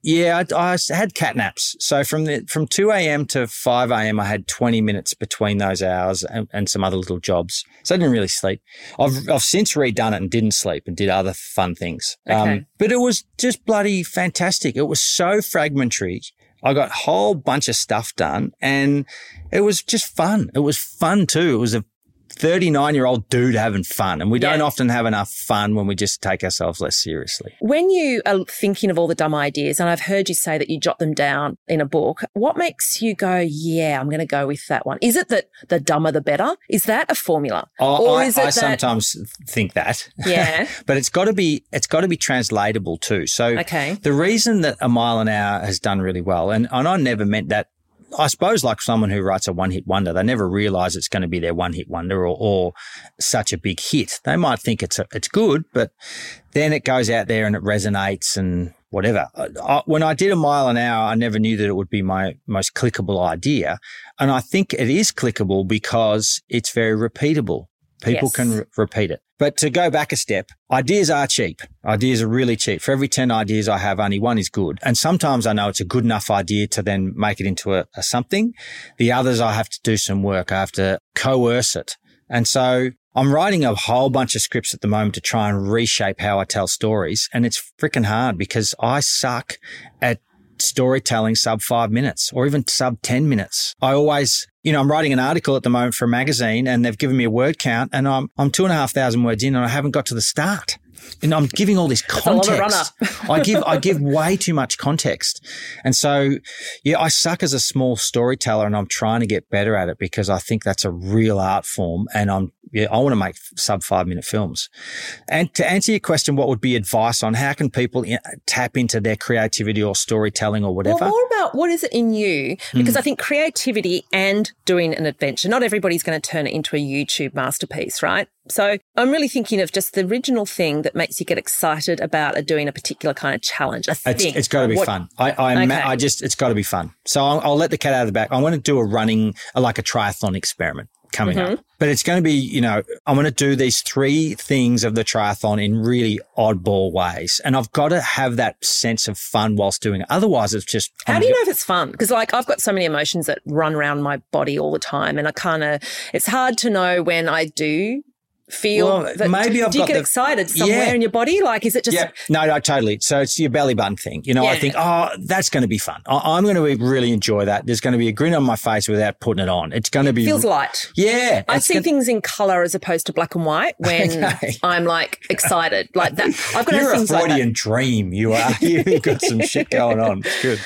Yeah, I, I had cat naps. So from the from two a.m. to five a.m., I had twenty minutes between those hours and, and some other little jobs. So I didn't really sleep. I've I've since redone it and didn't sleep and did other fun things. Um, okay. but it was just bloody fantastic. It was so fragmentary. I got a whole bunch of stuff done and it was just fun. It was fun too. It was a 39 year old dude having fun. And we don't often have enough fun when we just take ourselves less seriously. When you are thinking of all the dumb ideas, and I've heard you say that you jot them down in a book, what makes you go, yeah, I'm going to go with that one? Is it that the dumber the better? Is that a formula? I, or I, is it I that- sometimes think that. Yeah. but it's got to be it's got to be translatable too. So Okay. the reason that a mile an hour has done really well, and, and I never meant that. I suppose like someone who writes a one hit wonder, they never realize it's going to be their one hit wonder or, or such a big hit. They might think it's a, it's good, but then it goes out there and it resonates and whatever. I, when I did a mile an hour, I never knew that it would be my most clickable idea. And I think it is clickable because it's very repeatable. People Yes. can re- repeat it. But to go back a step, ideas are cheap. Ideas are really cheap. For every 10 ideas I have, only one is good. And sometimes I know it's a good enough idea to then make it into a, a something. The others, I have to do some work. I have to coerce it. And so I'm writing a whole bunch of scripts at the moment to try and reshape how I tell stories. And it's freaking hard because I suck at storytelling sub five minutes or even sub 10 minutes. I always, you know, I'm writing an article at the moment for a magazine and they've given me a word count and I'm, I'm two and a half thousand words in and I haven't got to the start. And I'm giving all this context. I give, I give way too much context. And so, yeah, I suck as a small storyteller and I'm trying to get better at it because I think that's a real art form and I'm, yeah, I want to make sub five minute films. And to answer your question, what would be advice on how can people tap into their creativity or storytelling or whatever? Well, more about what is it in you? Hmm. Because I think creativity and doing an adventure, not everybody's going to turn it into a YouTube masterpiece, right? So I'm really thinking of just the original thing that makes you get excited about doing a particular kind of challenge. A It's, it's got to be What- fun. I, I, Okay. I just, it's got to be fun. So I'll, I'll let the cat out of the bag. I want to do a running, like a triathlon experiment coming Mm-hmm. up, but it's going to be, you know, I'm going to do these three things of the triathlon in really oddball ways. And I've got to have that sense of fun whilst doing it. Otherwise it's just, How I'm do you gonna know if it's fun? Because like I've got so many emotions that run around my body all the time, and I kind of it's hard to know when I do feel Well, that maybe I've do you got get the- excited somewhere Yeah. in your body? Like, is it just Yeah, no, no, totally. So it's your belly button thing. You know, I think, oh, that's going to be fun. I- I'm going to really enjoy that. There's going to be a grin on my face without putting it on. It's going to be feels light? Yeah, I see gonna- things in color as opposed to black and white when Okay. I'm like excited, like that. I've got You're a things like. Freudian dream. You are. You've got some shit going on. It's good.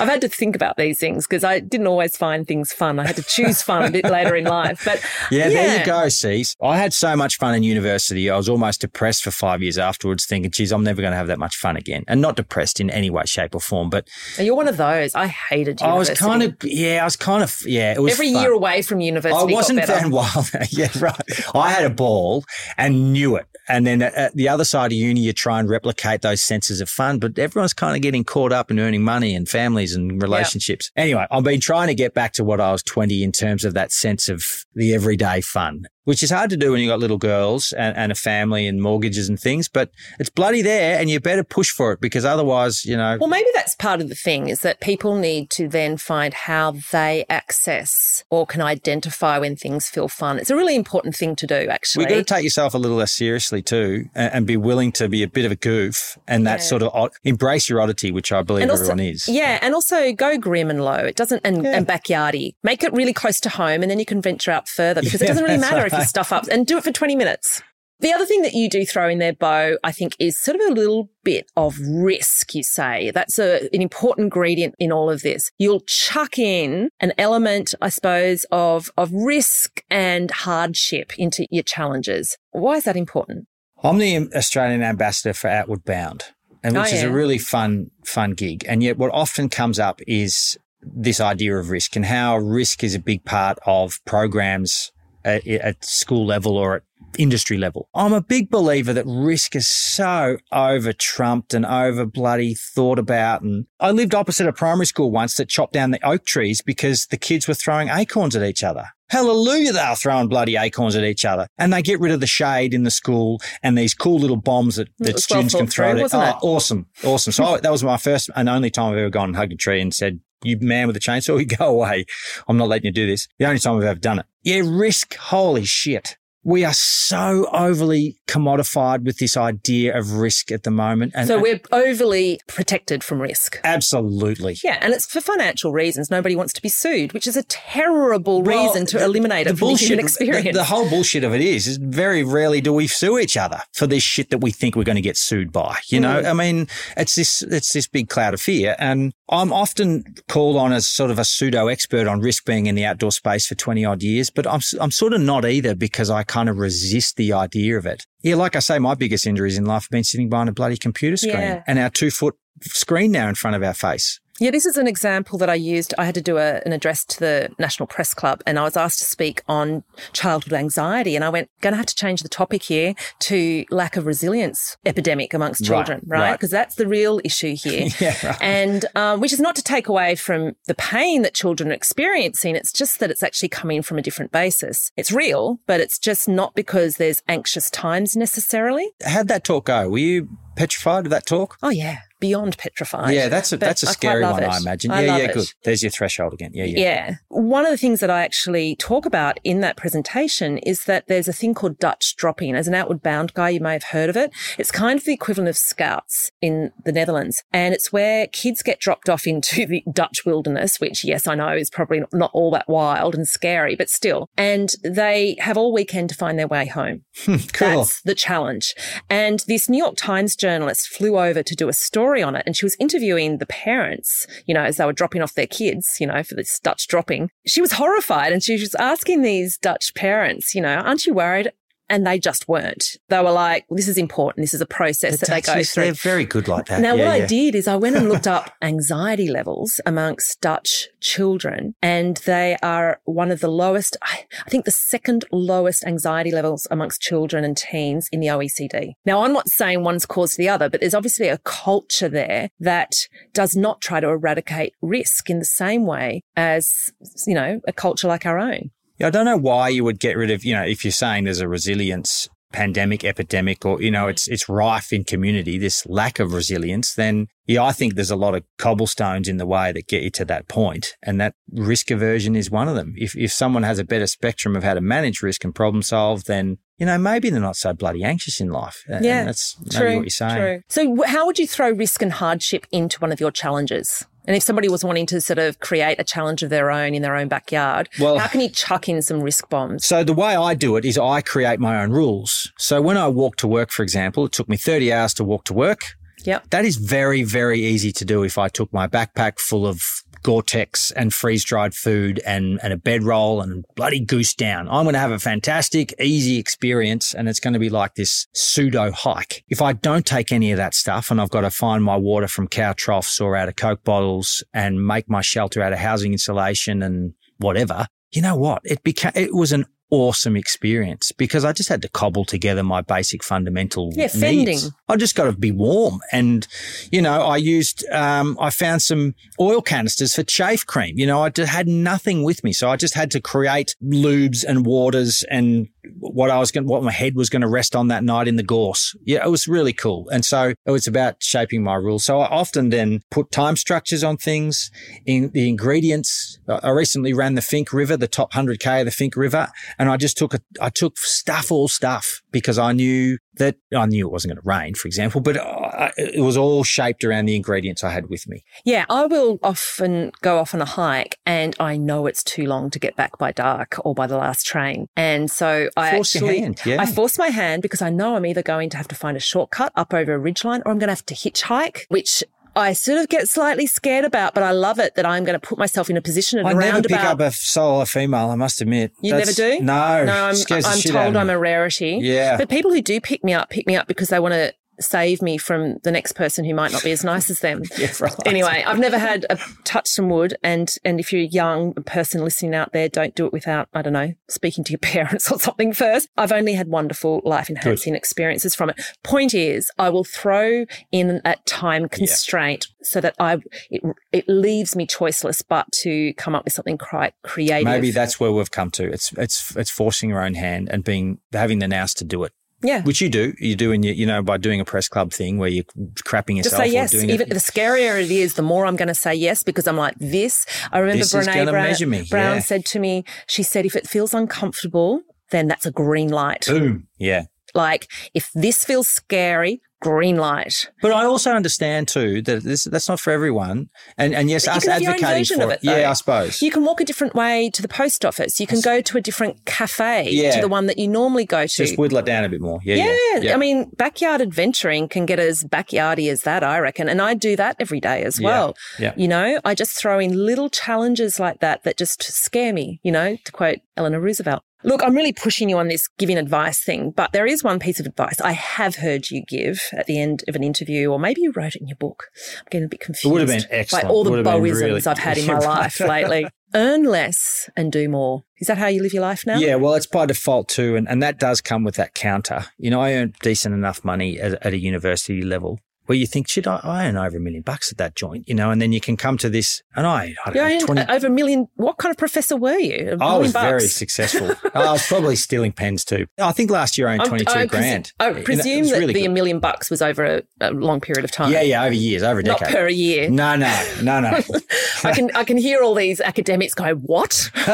I've had to think about these things because I didn't always find things fun. I had to choose fun a bit later in life. But Yeah, there you go, Cease. I had so much fun in university. I was almost depressed for five years afterwards, thinking, geez, I'm never going to have that much fun again. And not depressed in any way, shape, or form, but You're one of those. I hated you. I was kind of, yeah, I was kind of, yeah, it was every fun. year away from university. I wasn't that wild. Yeah, right. I had a ball and knew it. And then at- at the other side of uni, you try and replicate those senses of fun, but everyone's kind of getting caught up in earning money and families and relationships. Anyway, I've been trying to get back to what I was 20 in terms of that sense of the everyday fun, which is hard to do when you've got little girls and, and a family and mortgages and things, but it's bloody there and you better push for it because otherwise, you know, Well, maybe that's part of the thing is that people need to then find how they access or can identify when things feel fun. It's a really important thing to do, actually. We've got to take yourself a little less seriously too, and, and be willing to be a bit of a goof, and that Yeah. sort of odd, embrace your oddity, which I believe also, everyone is. yeah, and also go grim and low. It doesn't and, Yeah. and backyardy. Make it really close to home, and then you can venture out further because it doesn't really matter if stuff up and do it for twenty minutes. The other thing that you do throw in there, Beau, I think is sort of a little bit of risk, you say. That's a, an important ingredient in all of this. You'll chuck in an element, I suppose, of, of risk and hardship into your challenges. Why is that important? I'm the Australian ambassador for Outward Bound, and which Oh, is a really fun, fun gig. And yet, what often comes up is this idea of risk and how risk is a big part of programs at, at school level or at industry level. I'm a big believer that risk is so over trumped and over bloody thought about. And I lived opposite a primary school once that chopped down the oak trees because the kids were throwing acorns at each other. Hallelujah, they are throwing bloody acorns at each other. And they get rid of the shade in the school and these cool little bombs that, that well students can throw. through, at- wasn't oh, it? awesome. Awesome. So I, that was my first and only time I've ever gone and hugged a tree and said, you man with a chainsaw, you go away. I'm not letting you do this. The only time I've ever done it. Yeah, risk. Holy shit. We are so overly commodified with this idea of risk at the moment. And So we're overly protected from risk. absolutely. Yeah, and it's for financial reasons. Nobody wants to be sued, which is a terrible Well, reason to the- eliminate it from the human experience. The, the whole bullshit of it is, is very rarely do we sue each other for this shit that we think we're going to get sued by. You know, Mm. I mean, it's this, it's this big cloud of fear. And I'm often called on as sort of a pseudo expert on risk being in the outdoor space for 20 odd years, but I'm, I'm sort of not either because I kind of resist the idea of it. Yeah, like I say, my biggest injuries in life have been sitting behind a bloody computer screen Yeah. and our two foot screen now in front of our face. Yeah, this is an example that I used. I had to do a, an address to the National Press Club and I was asked to speak on childhood anxiety. And I went, going to have to change the topic here to lack of resilience epidemic amongst Right, children, right? right. Because that's the real issue here. Yeah, right. And um, which is not to take away from the pain that children are experiencing. It's just that it's actually coming from a different basis. It's real, but it's just not because there's anxious times necessarily. How'd that talk go? Were you petrified of that talk? Oh, yeah. Beyond petrified. Yeah, that's a But that's a I scary love one, it. I imagine. I yeah, yeah, it. good. There's your threshold again. Yeah, yeah. Yeah. One of the things that I actually talk about in that presentation is that there's a thing called Dutch dropping. As an outward bound guy, you may have heard of it. It's kind of the equivalent of scouts in the Netherlands. And it's where kids get dropped off into the Dutch wilderness, which, yes, I know is probably not all that wild and scary, but still. And they have all weekend to find their way home. Cool. That's the challenge. And this New York Times journalist flew over to do a story on it and she was interviewing the parents, you know, as they were dropping off their kids, you know, for this Dutch dropping. She was horrified and she was asking these Dutch parents, you know, aren't you worried? And they just weren't. They were like, well, this is important. This is a process that they go through. They're very good like that. Now, yeah, what yeah. I did is I went and looked up anxiety levels amongst Dutch children, and they are one of the lowest, I I think the second lowest anxiety levels amongst children and teens in the OECD. Now, I'm not saying one's caused the other, but there's obviously a culture there that does not try to eradicate risk in the same way as, you know, a culture like our own. Yeah, I don't know why you would get rid of, you know, if you're saying there's a resilience pandemic, epidemic, or, you know, mm. it's, it's rife in community, this lack of resilience, then yeah, I think there's a lot of cobblestones in the way that get you to that point, And that risk aversion is one of them. If, if someone has a better spectrum of how to manage risk and problem solve, then, you know, maybe they're not so bloody anxious in life. Yeah. And that's true, what you're saying. True. So how would you throw risk and hardship into one of your challenges? And if somebody was wanting to sort of create a challenge of their own in their own backyard, well, how can you chuck in some risk bombs? So the way I do it is I create my own rules. So when I walk to work, for example, it took me 30 hours to walk to work. Yep. That is very, very easy to do if I took my backpack full of Gore-Tex and freeze-dried food and, and a bedroll and bloody goose down. I'm going to have a fantastic, easy experience and it's going to be like this pseudo hike. If I don't take any of that stuff and I've got to find my water from cow troughs or out of Coke bottles and make my shelter out of housing insulation and whatever, you know what? It became, it was an awesome experience because I just had to cobble together my basic fundamental yeah, fending. needs. I just got to be warm. And, you know, I used, um, I found some oil canisters for chafe cream. You know, I had nothing with me. So I just had to create lubes and waters and what I was going, what my head was going to rest on that night in the gorse. Yeah, it was really cool. And so it was about shaping my rules. So I often then put time structures on things in the ingredients. I recently ran the Finke River, the top 100K of the Finke River. And I just took a, I took stuff, all stuff because I knew that I knew it wasn't going to rain, for example, but uh, I, it was all shaped around the ingredients I had with me. Yeah, I will often go off on a hike and I know it's too long to get back by dark or by the last train. And so I force actually, hand, yeah. I force my hand because I know I'm either going to have to find a shortcut up over a ridgeline or I'm going to have to hitchhike, which I sort of get slightly scared about, but I love it that I'm going to put myself in a position at I never pick up a solo female. I must admit. You That's, never do? No, no. I'm, I'm told I'm a rarity. Yeah, but people who do pick me up pick me up because they want to save me from the next person who might not be as nice as them. yeah, right. Anyway, I've never had a touch some wood and and if you're a young person listening out there, don't do it without, I don't know, speaking to your parents or something first. I've only had wonderful life enhancing experiences from it. Point is, I will throw in that time constraint yeah. so that I it, it leaves me choiceless but to come up with something quite creative. Maybe that's where we've come to. It's it's it's forcing your own hand and being having the nous to do it. Yeah. Which you do. You do in your, you know, by doing a press club thing where you're crapping yourself. Just say yes. Even the scarier it is, the more I'm going to say yes because I'm like, this. I remember this Brene Brown, Brown yeah. said to me, she said, if it feels uncomfortable, then that's a green light. Boom. Yeah. Like, if this feels scary, green light. But I also understand too that this, that's not for everyone. And and yes, us advocating for it. it yeah, I suppose. You can walk a different way to the post office. You can go to a different cafe yeah. to the one that you normally go to. Just whittle it down a bit more. Yeah, yeah. yeah. I mean, backyard adventuring can get as backyardy as that, I reckon. And I do that every day as well. Yeah. You know, I just throw in little challenges like that that just scare me, you know, to quote Eleanor Roosevelt. Look, I'm really pushing you on this giving advice thing, but there is one piece of advice I have heard you give at the end of an interview, or maybe you wrote it in your book. I'm getting a bit confused. It would have been excellent. By all the Beauisms really... I've had in my life lately. Earn less and do more. Is that how you live your life now? Yeah, well, it's by default too. And, and that does come with that counter. You know, I earned decent enough money at, at a university level where you think, shit, I, I earn over a million bucks at that joint, you know, and then you can come to this, and I, I don't know, 20, over a million. What kind of professor were you? I was bucks? very successful. I was probably stealing pens too. I think last year I earned 22 I, grand. I presume that really the good. million bucks was over a, a, long period of time. Yeah, yeah, over years, over a decade. Not per year. No, no, no, no. I can I can hear all these academics go, what?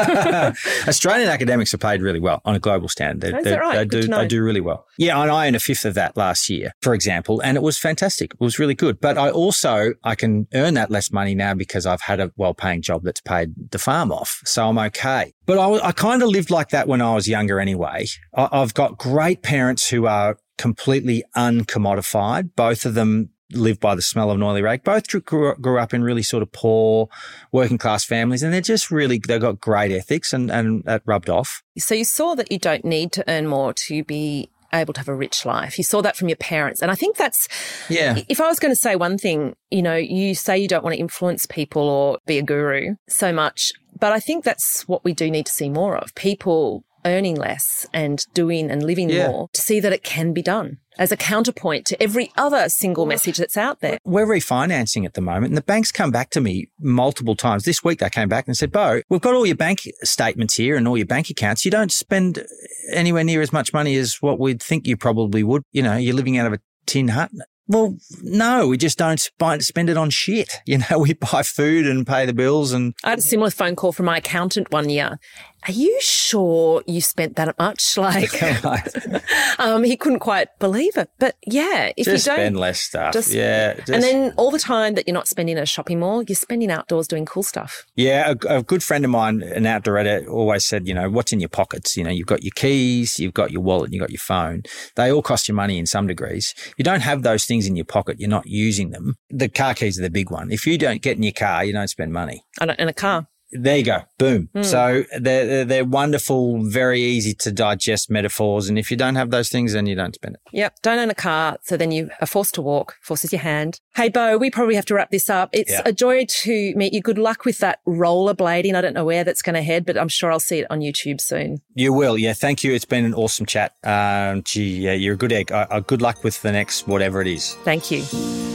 Australian academics are paid really well on a global standard. They, that right? They do, they do really well. Yeah, and I earned a fifth of that last year, for example, and it was fantastic. It was really good. But I also, I can earn that less money now because I've had a well-paying job that's paid the farm off. So I'm okay. But I, I kind of lived like that when I was younger anyway. I, I've got great parents who are completely uncommodified. Both of them live by the smell of an oily rag. Both grew, grew, up in really sort of poor working class families and they're just really, they've got great ethics and, and that rubbed off. So you saw that you don't need to earn more to be able to have a rich life. You saw that from your parents. And I think that's, yeah. If I was going to say one thing, you know, you say you don't want to influence people or be a guru so much, but I think that's what we do need to see more of people earning less and doing and living Yeah. more to see that it can be done as a counterpoint to every other single message that's out there. We're refinancing at the moment, and the banks come back to me multiple times. This week they came back and said, Beau, we've got all your bank statements here and all your bank accounts. You don't spend anywhere near as much money as what we'd think you probably would. You know, you're living out of a tin hut. Well, no, we just don't spend it on shit. You know, we buy food and pay the bills and I had a similar phone call from my accountant one year. Are you sure you spent that much? Like, um, he couldn't quite believe it. But yeah, if just you don't, spend less stuff. just- yeah. just- and then all the time that you're not spending at a shopping mall, you're spending outdoors doing cool stuff. Yeah, a, a good friend of mine, an outdoor editor, always said, you know, what's in your pockets? You know, you've got your keys, you've got your wallet, you've got your phone. They all cost you money in some degrees. You don't have those things in your pocket, you're not using them. The car keys are the big one. If you don't get in your car, you don't spend money. And a, and a car. There you go. Boom. So they're, they're, they're wonderful, very easy to digest metaphors. And if you don't have those things, then you don't spend it. Yep. Don't own a car. So then you are forced to walk, forces your hand. Hey, Beau, we probably have to wrap this up. It's Yeah. a joy to meet you. Good luck with that rollerblading. I don't know where that's going to head, but I'm sure I'll see it on YouTube soon. You will. Yeah. Thank you. It's been an awesome chat. Um, gee, yeah, you're a good egg. Uh, uh, good luck with the next whatever it is. Thank you.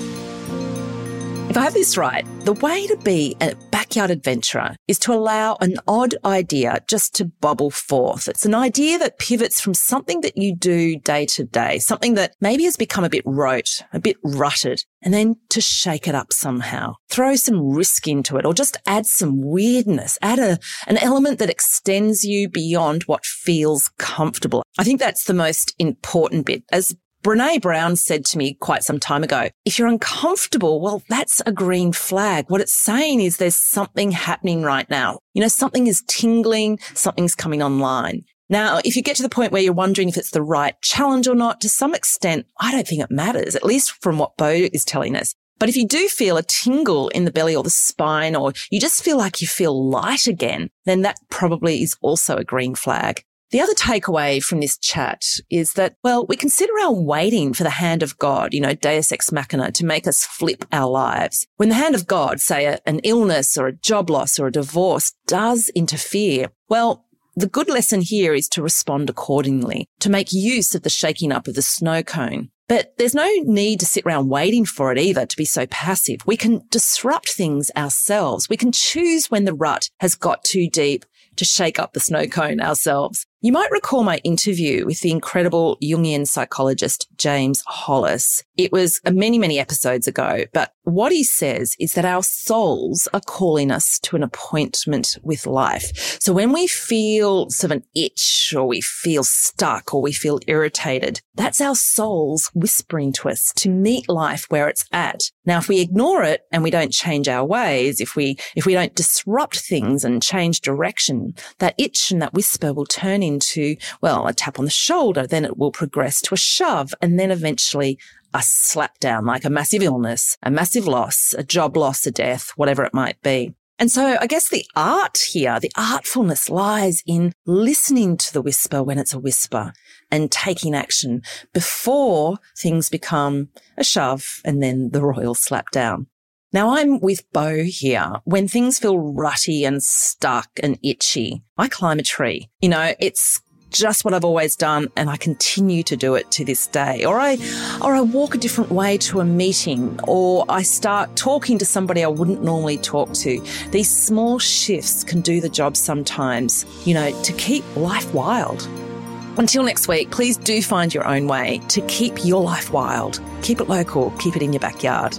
If I have this right, the way to be a backyard adventurer is to allow an odd idea just to bubble forth. It's an idea that pivots from something that you do day to day, something that maybe has become a bit rote, a bit rutted, and then to shake it up somehow. Throw some risk into it or just add some weirdness, add a, an element that extends you beyond what feels comfortable. I think that's the most important bit. As Brene Brown said to me quite some time ago, if you're uncomfortable, well, that's a green flag. What it's saying is there's something happening right now. You know, something is tingling, something's coming online. Now, if you get to the point where you're wondering if it's the right challenge or not, to some extent, I don't think it matters, at least from what Beau is telling us. But if you do feel a tingle in the belly or the spine, or you just feel like you feel light again, then that probably is also a green flag. The other takeaway from this chat is that, well, we consider our waiting for the hand of God, you know, deus ex machina, to make us flip our lives. When the hand of God, say a, an illness or a job loss or a divorce does interfere, well, the good lesson here is to respond accordingly, to make use of the shaking up of the snow cone. But there's no need to sit around waiting for it either to be so passive. We can disrupt things ourselves. We can choose when the rut has got too deep to shake up the snow cone ourselves. You might recall my interview with the incredible Jungian psychologist James Hollis. It was uh, many, many episodes ago, but what he says is that our souls are calling us to an appointment with life. So when we feel sort of an itch or we feel stuck or we feel irritated, that's our souls whispering to us to meet life where it's at. Now, if we ignore it and we don't change our ways, if we, if we don't disrupt things and change direction, that itch and that whisper will turn into, well, a tap on the shoulder, then it will progress to a shove and then eventually a slap down like a massive illness, a massive loss, a job loss, a death, whatever it might be. And so I guess the art here, the artfulness lies in listening to the whisper when it's a whisper and taking action before things become a shove and then the royal slap down. Now I'm with Beau here. When things feel rutty and stuck and itchy, I climb a tree. You know, it's just what I've always done and I continue to do it to this day. Or I, or I walk a different way to a meeting or I start talking to somebody I wouldn't normally talk to. These small shifts can do the job sometimes, you know, to keep life wild. Until next week, please do find your own way to keep your life wild. Keep it local, keep it in your backyard.